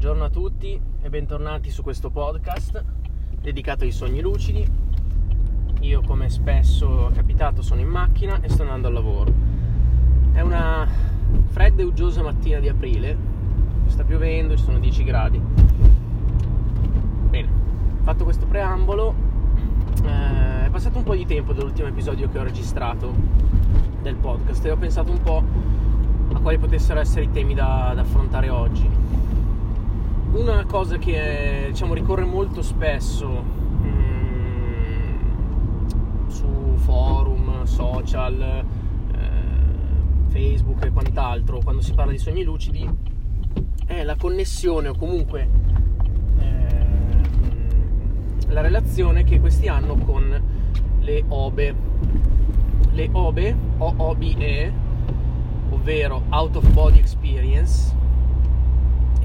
Buongiorno a tutti e bentornati su questo podcast dedicato ai sogni lucidi. Io come spesso è capitato sono in macchina e sto andando al lavoro. È una fredda e uggiosa mattina di aprile, sta piovendo, ci sono 10 gradi. Bene, fatto questo preambolo, eh, è passato un po' di tempo dall'ultimo episodio che ho registrato del podcast e ho pensato un po' a quali potessero essere i temi da, da affrontare oggi una cosa che diciamo, ricorre molto spesso mm, su forum, social, eh, Facebook e quant'altro, quando si parla di sogni lucidi, è la connessione o comunque eh, la relazione che questi hanno con le OBE. Le OBE, O-O-B-E, ovvero Out of Body Experience,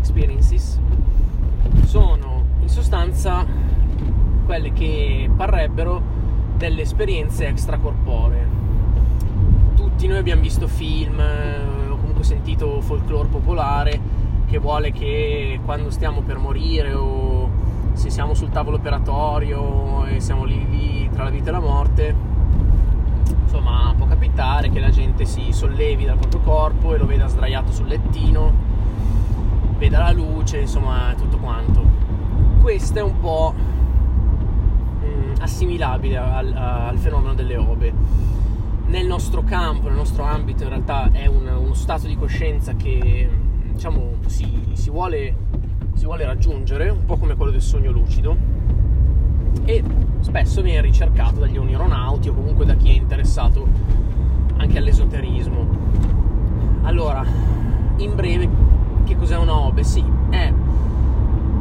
experiences sono in sostanza quelle che parrebbero delle esperienze extracorporee. Tutti noi abbiamo visto film eh, o comunque sentito folklore popolare che vuole che quando stiamo per morire o se siamo sul tavolo operatorio e siamo lì, lì tra la vita e la morte, insomma può capitare che la gente si sollevi dal proprio corpo e lo veda sdraiato sul lettino veda la luce, insomma tutto quanto. Questo è un po' mm, assimilabile al, al, fenomeno delle ove. Nel nostro campo, nel nostro ambito in realtà è un, uno stato di coscienza che diciamo si, si, vuole, si vuole raggiungere, un po' come quello del sogno lucido e spesso viene ricercato dagli aeronauti o comunque da chi è interessato anche all'esoterismo. Allora, in breve che cos'è una OBE? Sì, è...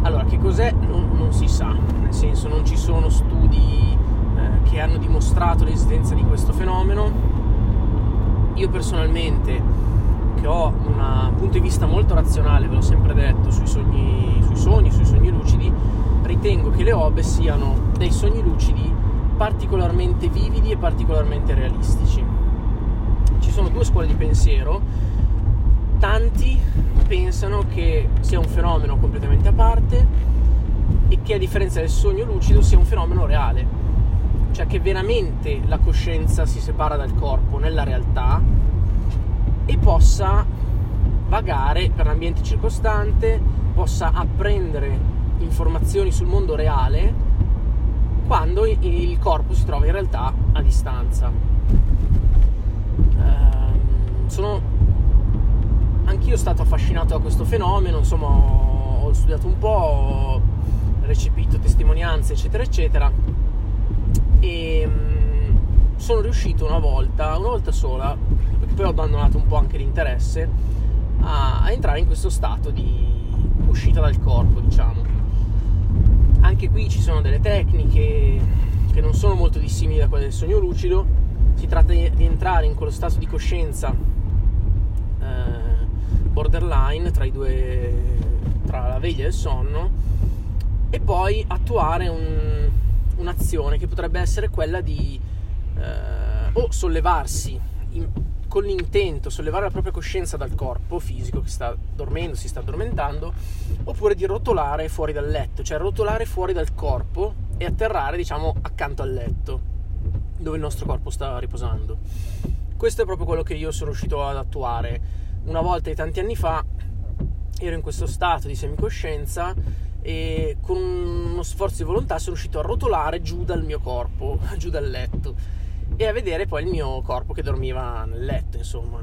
Allora, che cos'è? Non, non si sa, nel senso non ci sono studi eh, che hanno dimostrato l'esistenza di questo fenomeno. Io personalmente, che ho un punto di vista molto razionale, ve l'ho sempre detto, sui sogni, sui sogni, sui sogni lucidi, ritengo che le OBE siano dei sogni lucidi particolarmente vividi e particolarmente realistici. Ci sono due scuole di pensiero, tanti pensano che sia un fenomeno completamente a parte e che a differenza del sogno lucido sia un fenomeno reale, cioè che veramente la coscienza si separa dal corpo nella realtà e possa vagare per l'ambiente circostante, possa apprendere informazioni sul mondo reale quando il corpo si trova in realtà a distanza. Uh, sono anch'io stato affascinato da questo fenomeno, insomma ho studiato un po', ho recepito testimonianze eccetera eccetera e mm, sono riuscito una volta, una volta sola, perché poi ho abbandonato un po' anche l'interesse, a, a entrare in questo stato di uscita dal corpo, diciamo. Anche qui ci sono delle tecniche che non sono molto dissimili da quelle del sogno lucido, si tratta di, di entrare in quello stato di coscienza borderline tra, due, tra la veglia e il sonno e poi attuare un, un'azione che potrebbe essere quella di eh, o sollevarsi in, con l'intento, sollevare la propria coscienza dal corpo fisico che sta dormendo, si sta addormentando, oppure di rotolare fuori dal letto, cioè rotolare fuori dal corpo e atterrare, diciamo, accanto al letto, dove il nostro corpo sta riposando. Questo è proprio quello che io sono riuscito ad attuare una volta di tanti anni fa ero in questo stato di semicoscienza e con uno sforzo di volontà sono riuscito a rotolare giù dal mio corpo, giù dal letto e a vedere poi il mio corpo che dormiva nel letto, insomma.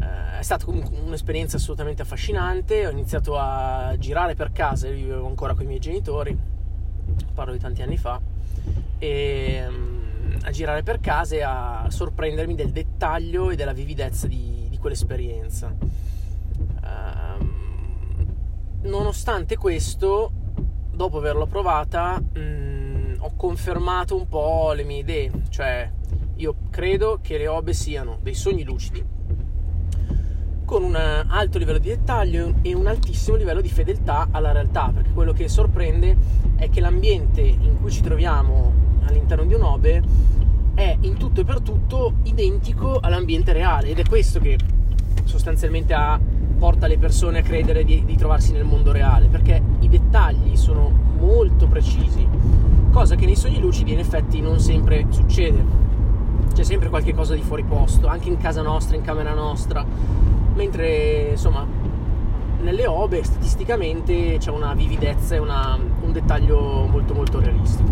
Eh, è stata comunque un'esperienza assolutamente affascinante, ho iniziato a girare per casa, io vivevo ancora con i miei genitori, parlo di tanti anni fa, e mm, a girare per casa e a sorprendermi del dettaglio e della vividezza di, quell'esperienza. Uh, nonostante questo, dopo averlo provata, mh, mm, ho confermato un po' le mie idee, cioè io credo che le obe siano dei sogni lucidi con un alto livello di dettaglio e un altissimo livello di fedeltà alla realtà, perché quello che sorprende è che l'ambiente in cui ci troviamo all'interno di un'obe è in tutto e per tutto identico all'ambiente reale ed è questo che sostanzialmente ha porta le persone a credere di, di trovarsi nel mondo reale, perché i dettagli sono molto precisi, cosa che nei sogni lucidi in effetti non sempre succede. C'è sempre qualche cosa di fuori posto, anche in casa nostra, in camera nostra, mentre insomma nelle obe statisticamente c'è una vividezza e una, un dettaglio molto molto realistico.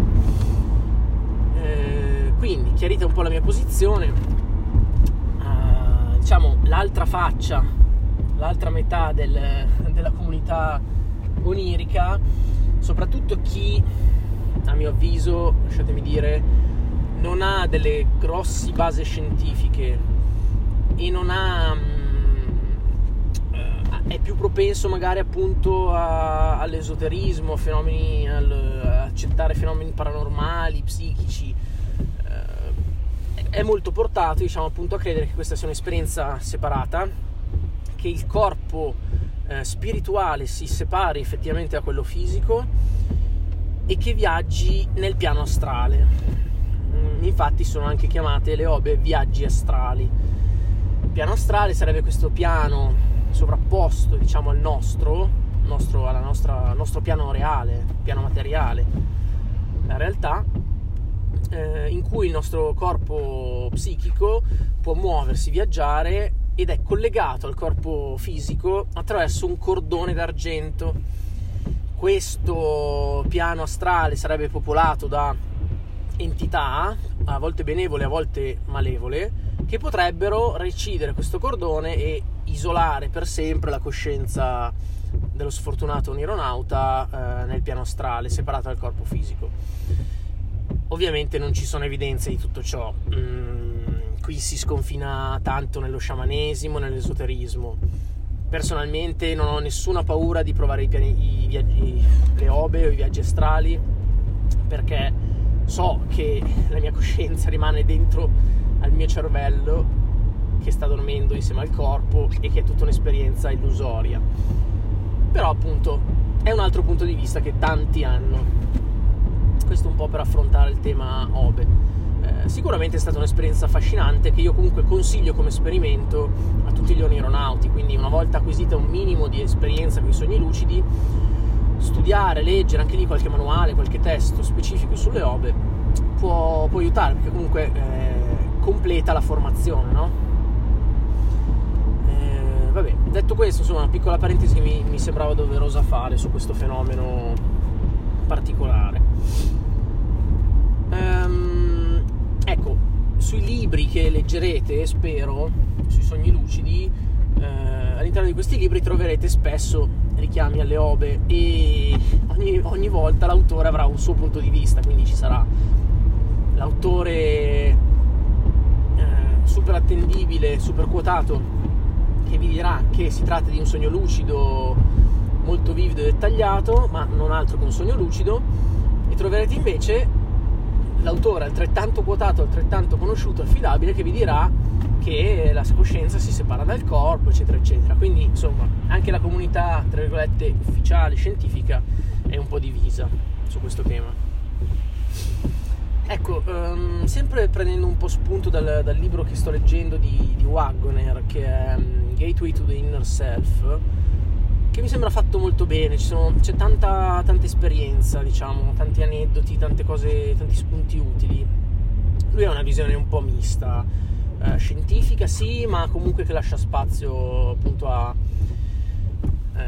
Eh, quindi chiarita un po' la mia posizione, eh, diciamo l'altra faccia, l'altra metà del, della comunità onirica, soprattutto chi a mio avviso, lasciatemi dire, non ha delle grossi basi scientifiche e non ha è più propenso magari appunto a, all'esoterismo, fenomeni, al, a accettare fenomeni paranormali, psichici, eh, è molto portato diciamo appunto a credere che questa sia un'esperienza separata, che il corpo eh, spirituale si separi effettivamente da quello fisico e che viaggi nel piano astrale. Mm, infatti sono anche chiamate le obe viaggi astrali. Il piano astrale sarebbe questo piano sovrapposto diciamo al nostro, nostro, nostra, nostro piano reale, piano materiale, la realtà eh, in cui il nostro corpo psichico può muoversi, viaggiare ed è collegato al corpo fisico attraverso un cordone d'argento. Questo piano astrale sarebbe popolato da entità, a volte benevole, a volte malevole, che potrebbero recidere questo cordone e isolare per sempre la coscienza dello sfortunato nironauta eh, nel piano astrale, separato dal corpo fisico. Ovviamente non ci sono evidenze di tutto ciò. Mm, qui si sconfina tanto nello sciamanesimo, nell'esoterismo. Personalmente non ho nessuna paura di provare i piani, i viaggi, le obe o i viaggi astrali perché so che la mia coscienza rimane dentro al mio cervello che sta dormendo insieme al corpo e che è tutta un'esperienza illusoria. Però appunto è un altro punto di vista che tanti hanno. Questo un po' per affrontare il tema Obe. Eh, sicuramente è stata un'esperienza affascinante che io comunque consiglio come esperimento a tutti gli onironauti, quindi una volta acquisita un minimo di esperienza con i sogni lucidi, studiare, leggere anche lì qualche manuale, qualche testo specifico sulle Obe può, può aiutare perché comunque eh, completa la formazione, no? vabbè, detto questo, insomma, una piccola parentesi che mi, mi sembrava doverosa fare su questo fenomeno particolare. Um, ecco, sui libri che leggerete, spero, sui sogni lucidi, eh, all'interno di questi libri troverete spesso richiami alle obe e ogni, ogni, volta l'autore avrà un suo punto di vista, quindi ci sarà l'autore eh, super attendibile, super quotato che vi dirà che si tratta di un sogno lucido molto vivido e dettagliato, ma non altro che un sogno lucido, e troverete invece l'autore altrettanto quotato, altrettanto conosciuto, affidabile, che vi dirà che la coscienza si separa dal corpo, eccetera, eccetera. Quindi, insomma, anche la comunità, tra virgolette, ufficiale, scientifica, è un po' divisa su questo tema. Ecco, um, sempre prendendo un po' spunto dal, dal libro che sto leggendo di, di Wagner, che è um, Gateway to the Inner Self, che mi sembra fatto molto bene, sono, c'è tanta, tanta, esperienza, diciamo, tanti aneddoti, tante cose, tanti spunti utili. Lui ha una visione un po' mista, eh, scientifica sì, ma comunque che lascia spazio appunto a, eh,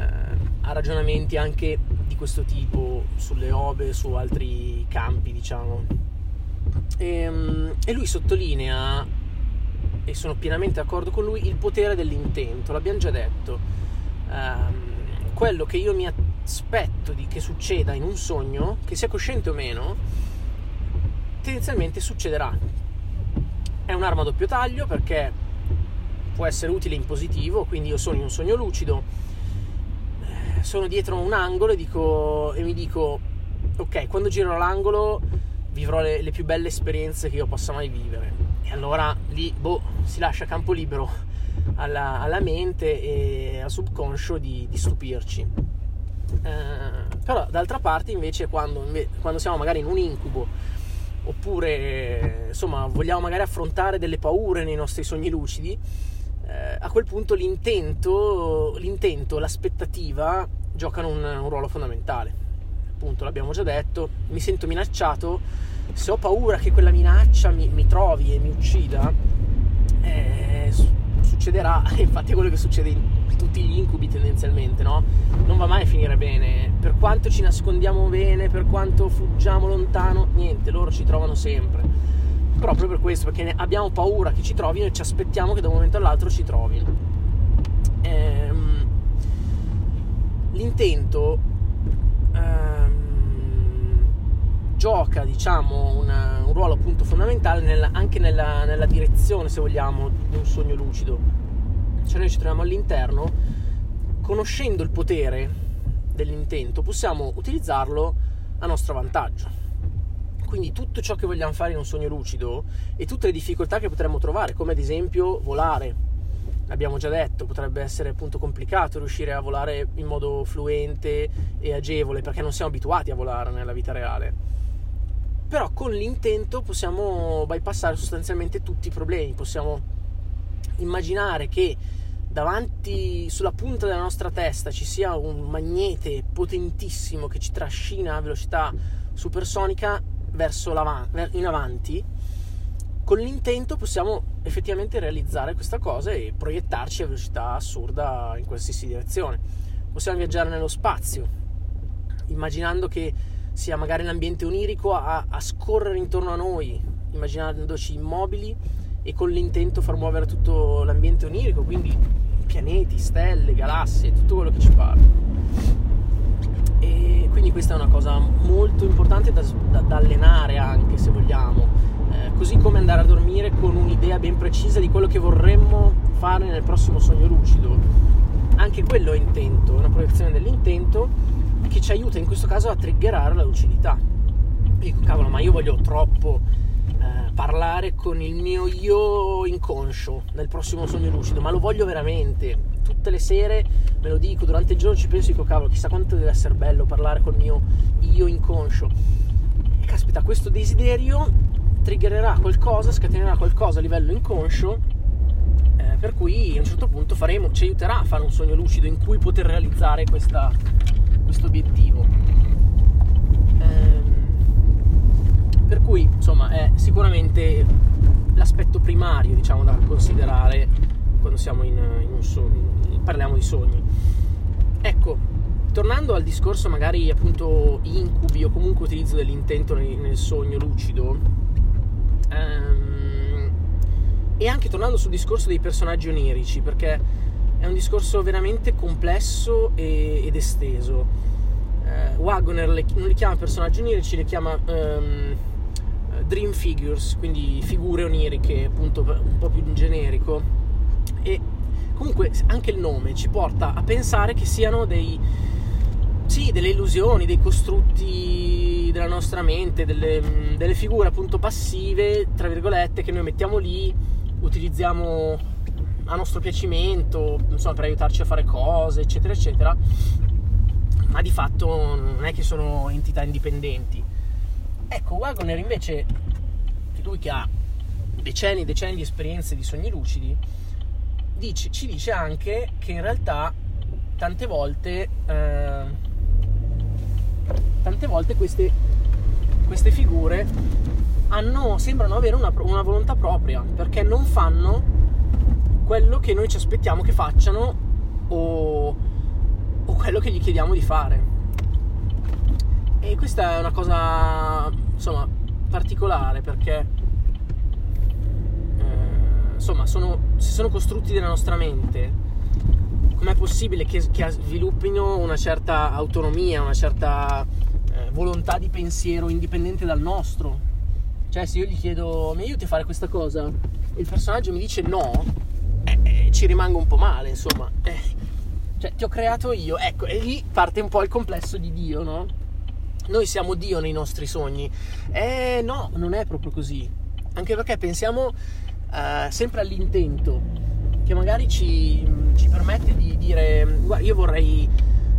a ragionamenti anche di questo tipo sulle obe, su altri campi, diciamo. E, ehm, e lui sottolinea, e sono pienamente d'accordo con lui, il potere dell'intento, l'abbiamo già detto. Um, quello che io mi aspetto di che succeda in un sogno, che sia cosciente o meno, tendenzialmente succederà. È un'arma a doppio taglio perché può essere utile in positivo, quindi io sono in un sogno lucido, eh, sono dietro un angolo e, dico, e mi dico, ok, quando giro l'angolo vivrò le, le, più belle esperienze che io possa mai vivere. E allora lì, boh, si lascia campo libero alla, alla mente e al subconscio di, di stupirci. Eh, però d'altra parte invece quando, quando siamo magari in un incubo oppure insomma vogliamo magari affrontare delle paure nei nostri sogni lucidi eh, a quel punto l'intento, l'intento, l'aspettativa giocano un, un ruolo fondamentale. Appunto, l'abbiamo già detto, mi sento minacciato, se ho paura che quella minaccia mi, mi trovi e mi uccida, eh, succederà, infatti è quello che succede in tutti gli incubi tendenzialmente, no? Non va mai a finire bene, per quanto ci nascondiamo bene, per quanto fuggiamo lontano, niente, loro ci trovano sempre proprio per questo, perché abbiamo paura che ci trovino e ci aspettiamo che da un momento all'altro ci trovino. Ehm, l'intento ehm, gioca, diciamo, una, un ruolo appunto fondamentale nella, anche nella, nella direzione, se vogliamo, di un sogno lucido. Cioè noi ci troviamo all'interno, conoscendo il potere dell'intento, possiamo utilizzarlo a nostro vantaggio quindi tutto ciò che vogliamo fare in un sogno lucido e tutte le difficoltà che potremmo trovare, come ad esempio volare. L'abbiamo già detto, potrebbe essere appunto complicato riuscire a volare in modo fluente e agevole perché non siamo abituati a volare nella vita reale. Però con l'intento possiamo bypassare sostanzialmente tutti i problemi, possiamo immaginare che davanti sulla punta della nostra testa ci sia un magnete potentissimo che ci trascina a velocità supersonica verso in avanti, con l'intento possiamo effettivamente realizzare questa cosa e proiettarci a velocità assurda in qualsiasi direzione. Possiamo viaggiare nello spazio, immaginando che sia magari l'ambiente onirico a, a scorrere intorno a noi, immaginandoci immobili e con l'intento far muovere tutto l'ambiente onirico, quindi pianeti, stelle, galassie, tutto quello che ci pare. E quindi questa è una cosa molto importante da, da, da allenare anche se vogliamo. Eh, così come andare a dormire con un'idea ben precisa di quello che vorremmo fare nel prossimo sogno lucido. Anche quello è intento, una proiezione dell'intento che ci aiuta in questo caso a triggerare la lucidità dico cavolo ma io voglio troppo eh, parlare con il mio io inconscio nel prossimo sogno lucido ma lo voglio veramente tutte le sere me lo dico, durante il giorno ci penso e dico cavolo, chissà quanto deve essere bello parlare col mio io inconscio. E caspita, questo desiderio triggererà qualcosa, scatenerà qualcosa a livello inconscio, eh, per cui a un certo punto faremo, ci aiuterà a fare un sogno lucido in cui poter realizzare questo obiettivo. Eh, per cui, insomma, è sicuramente l'aspetto primario, diciamo, da considerare quando siamo in, in un sogno parliamo di sogni. Ecco, tornando al discorso magari appunto incubi o comunque utilizzo dell'intento nel, nel sogno lucido, ehm, e anche tornando sul discorso dei personaggi onirici, perché è un discorso veramente complesso e, ed esteso. Eh, Wagner le, non li chiama personaggi onirici, li chiama ehm, dream figures, quindi figure oniriche, appunto un po' più generico. E comunque anche il nome ci porta a pensare che siano dei sì, delle illusioni, dei costrutti della nostra mente, delle, delle, figure appunto passive, tra virgolette, che noi mettiamo lì, utilizziamo a nostro piacimento, insomma, per aiutarci a fare cose, eccetera, eccetera, ma di fatto non è che sono entità indipendenti. Ecco, Wagner invece, lui che ha decenni e decenni di esperienze di sogni lucidi, dice, ci dice anche che in realtà tante volte, eh, tante volte queste, queste figure hanno, sembrano avere una, una volontà propria perché non fanno quello che noi ci aspettiamo che facciano o, o quello che gli chiediamo di fare. E questa è una cosa insomma particolare perché insomma, sono, se sono costrutti nella nostra mente, com'è possibile che, che sviluppino una certa autonomia, una certa eh, volontà di pensiero indipendente dal nostro? Cioè, se io gli chiedo, mi aiuti a fare questa cosa? E il personaggio mi dice no, eh, eh, ci rimango un po' male, insomma. Eh, cioè, ti ho creato io, ecco, e lì parte un po' il complesso di Dio, no? Noi siamo Dio nei nostri sogni. Eh no, non è proprio così. Anche perché pensiamo eh, sempre all'intento, che magari ci, ci, permette di dire, guarda, io vorrei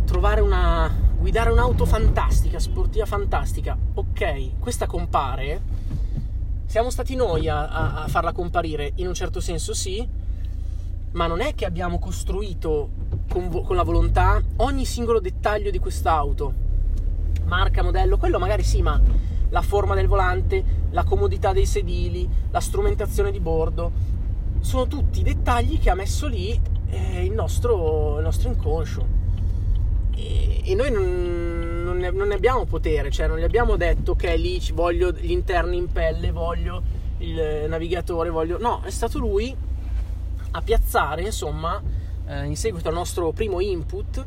trovare una, guidare un'auto fantastica, sportiva fantastica, ok, questa compare, siamo stati noi a, a, a farla comparire, in un certo senso sì, ma non è che abbiamo costruito con, vo- con la volontà ogni singolo dettaglio di quest'auto, marca, modello, quello magari sì, ma la forma del volante, la comodità dei sedili, la strumentazione di bordo, sono tutti dettagli che ha messo lì eh, il, nostro, il, nostro, inconscio. E, e noi non, non, ne, non, ne, abbiamo potere, cioè non gli abbiamo detto che lì ci voglio gli interni in pelle, voglio il navigatore, voglio... No, è stato lui a piazzare, insomma, eh, in seguito al nostro primo input,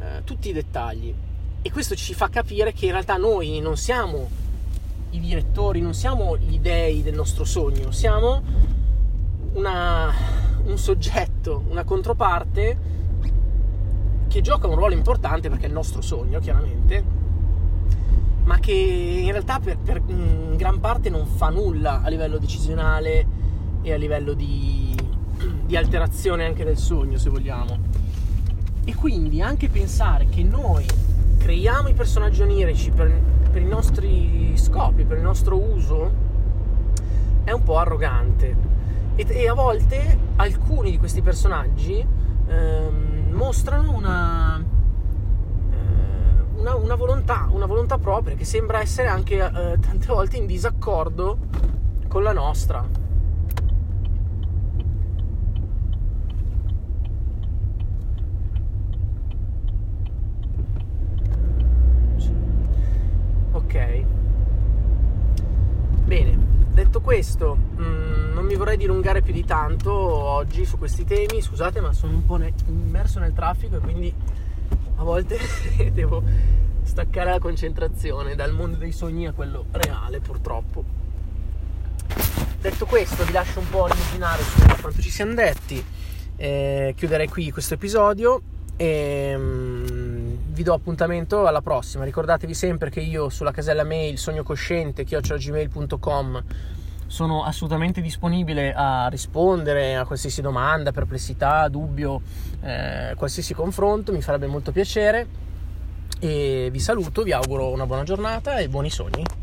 eh, tutti i dettagli. E questo ci fa capire che in realtà noi non siamo i direttori, non siamo gli dei del nostro sogno, siamo una, un soggetto, una controparte che gioca un ruolo importante perché è il nostro sogno, chiaramente, ma che in realtà per, per gran parte non fa nulla a livello decisionale e a livello di, di alterazione anche del sogno, se vogliamo. E quindi anche pensare che noi creiamo i personaggi onirici per, per i nostri scopi, per il nostro uso, è un po' arrogante. E, e a volte alcuni di questi personaggi ehm, mostrano una, eh, una, una, volontà, una volontà propria che sembra essere anche eh, tante volte in disaccordo con la nostra. Ok. Bene, detto questo, mm, non mi vorrei dilungare più di tanto oggi su questi temi, scusate ma sono un po' ne- immerso nel traffico e quindi a volte devo staccare la concentrazione dal mondo dei sogni a quello reale purtroppo. Detto questo vi lascio un po' immaginare su quanto ci siamo detti, eh, chiuderei qui questo episodio e... Mh, vi do appuntamento alla prossima. Ricordatevi sempre che io sulla casella mail sognocosciente chiocciolagmail.com sono assolutamente disponibile a rispondere a qualsiasi domanda, perplessità, dubbio, eh, qualsiasi confronto, mi farebbe molto piacere. E vi saluto, vi auguro una buona giornata e buoni sogni.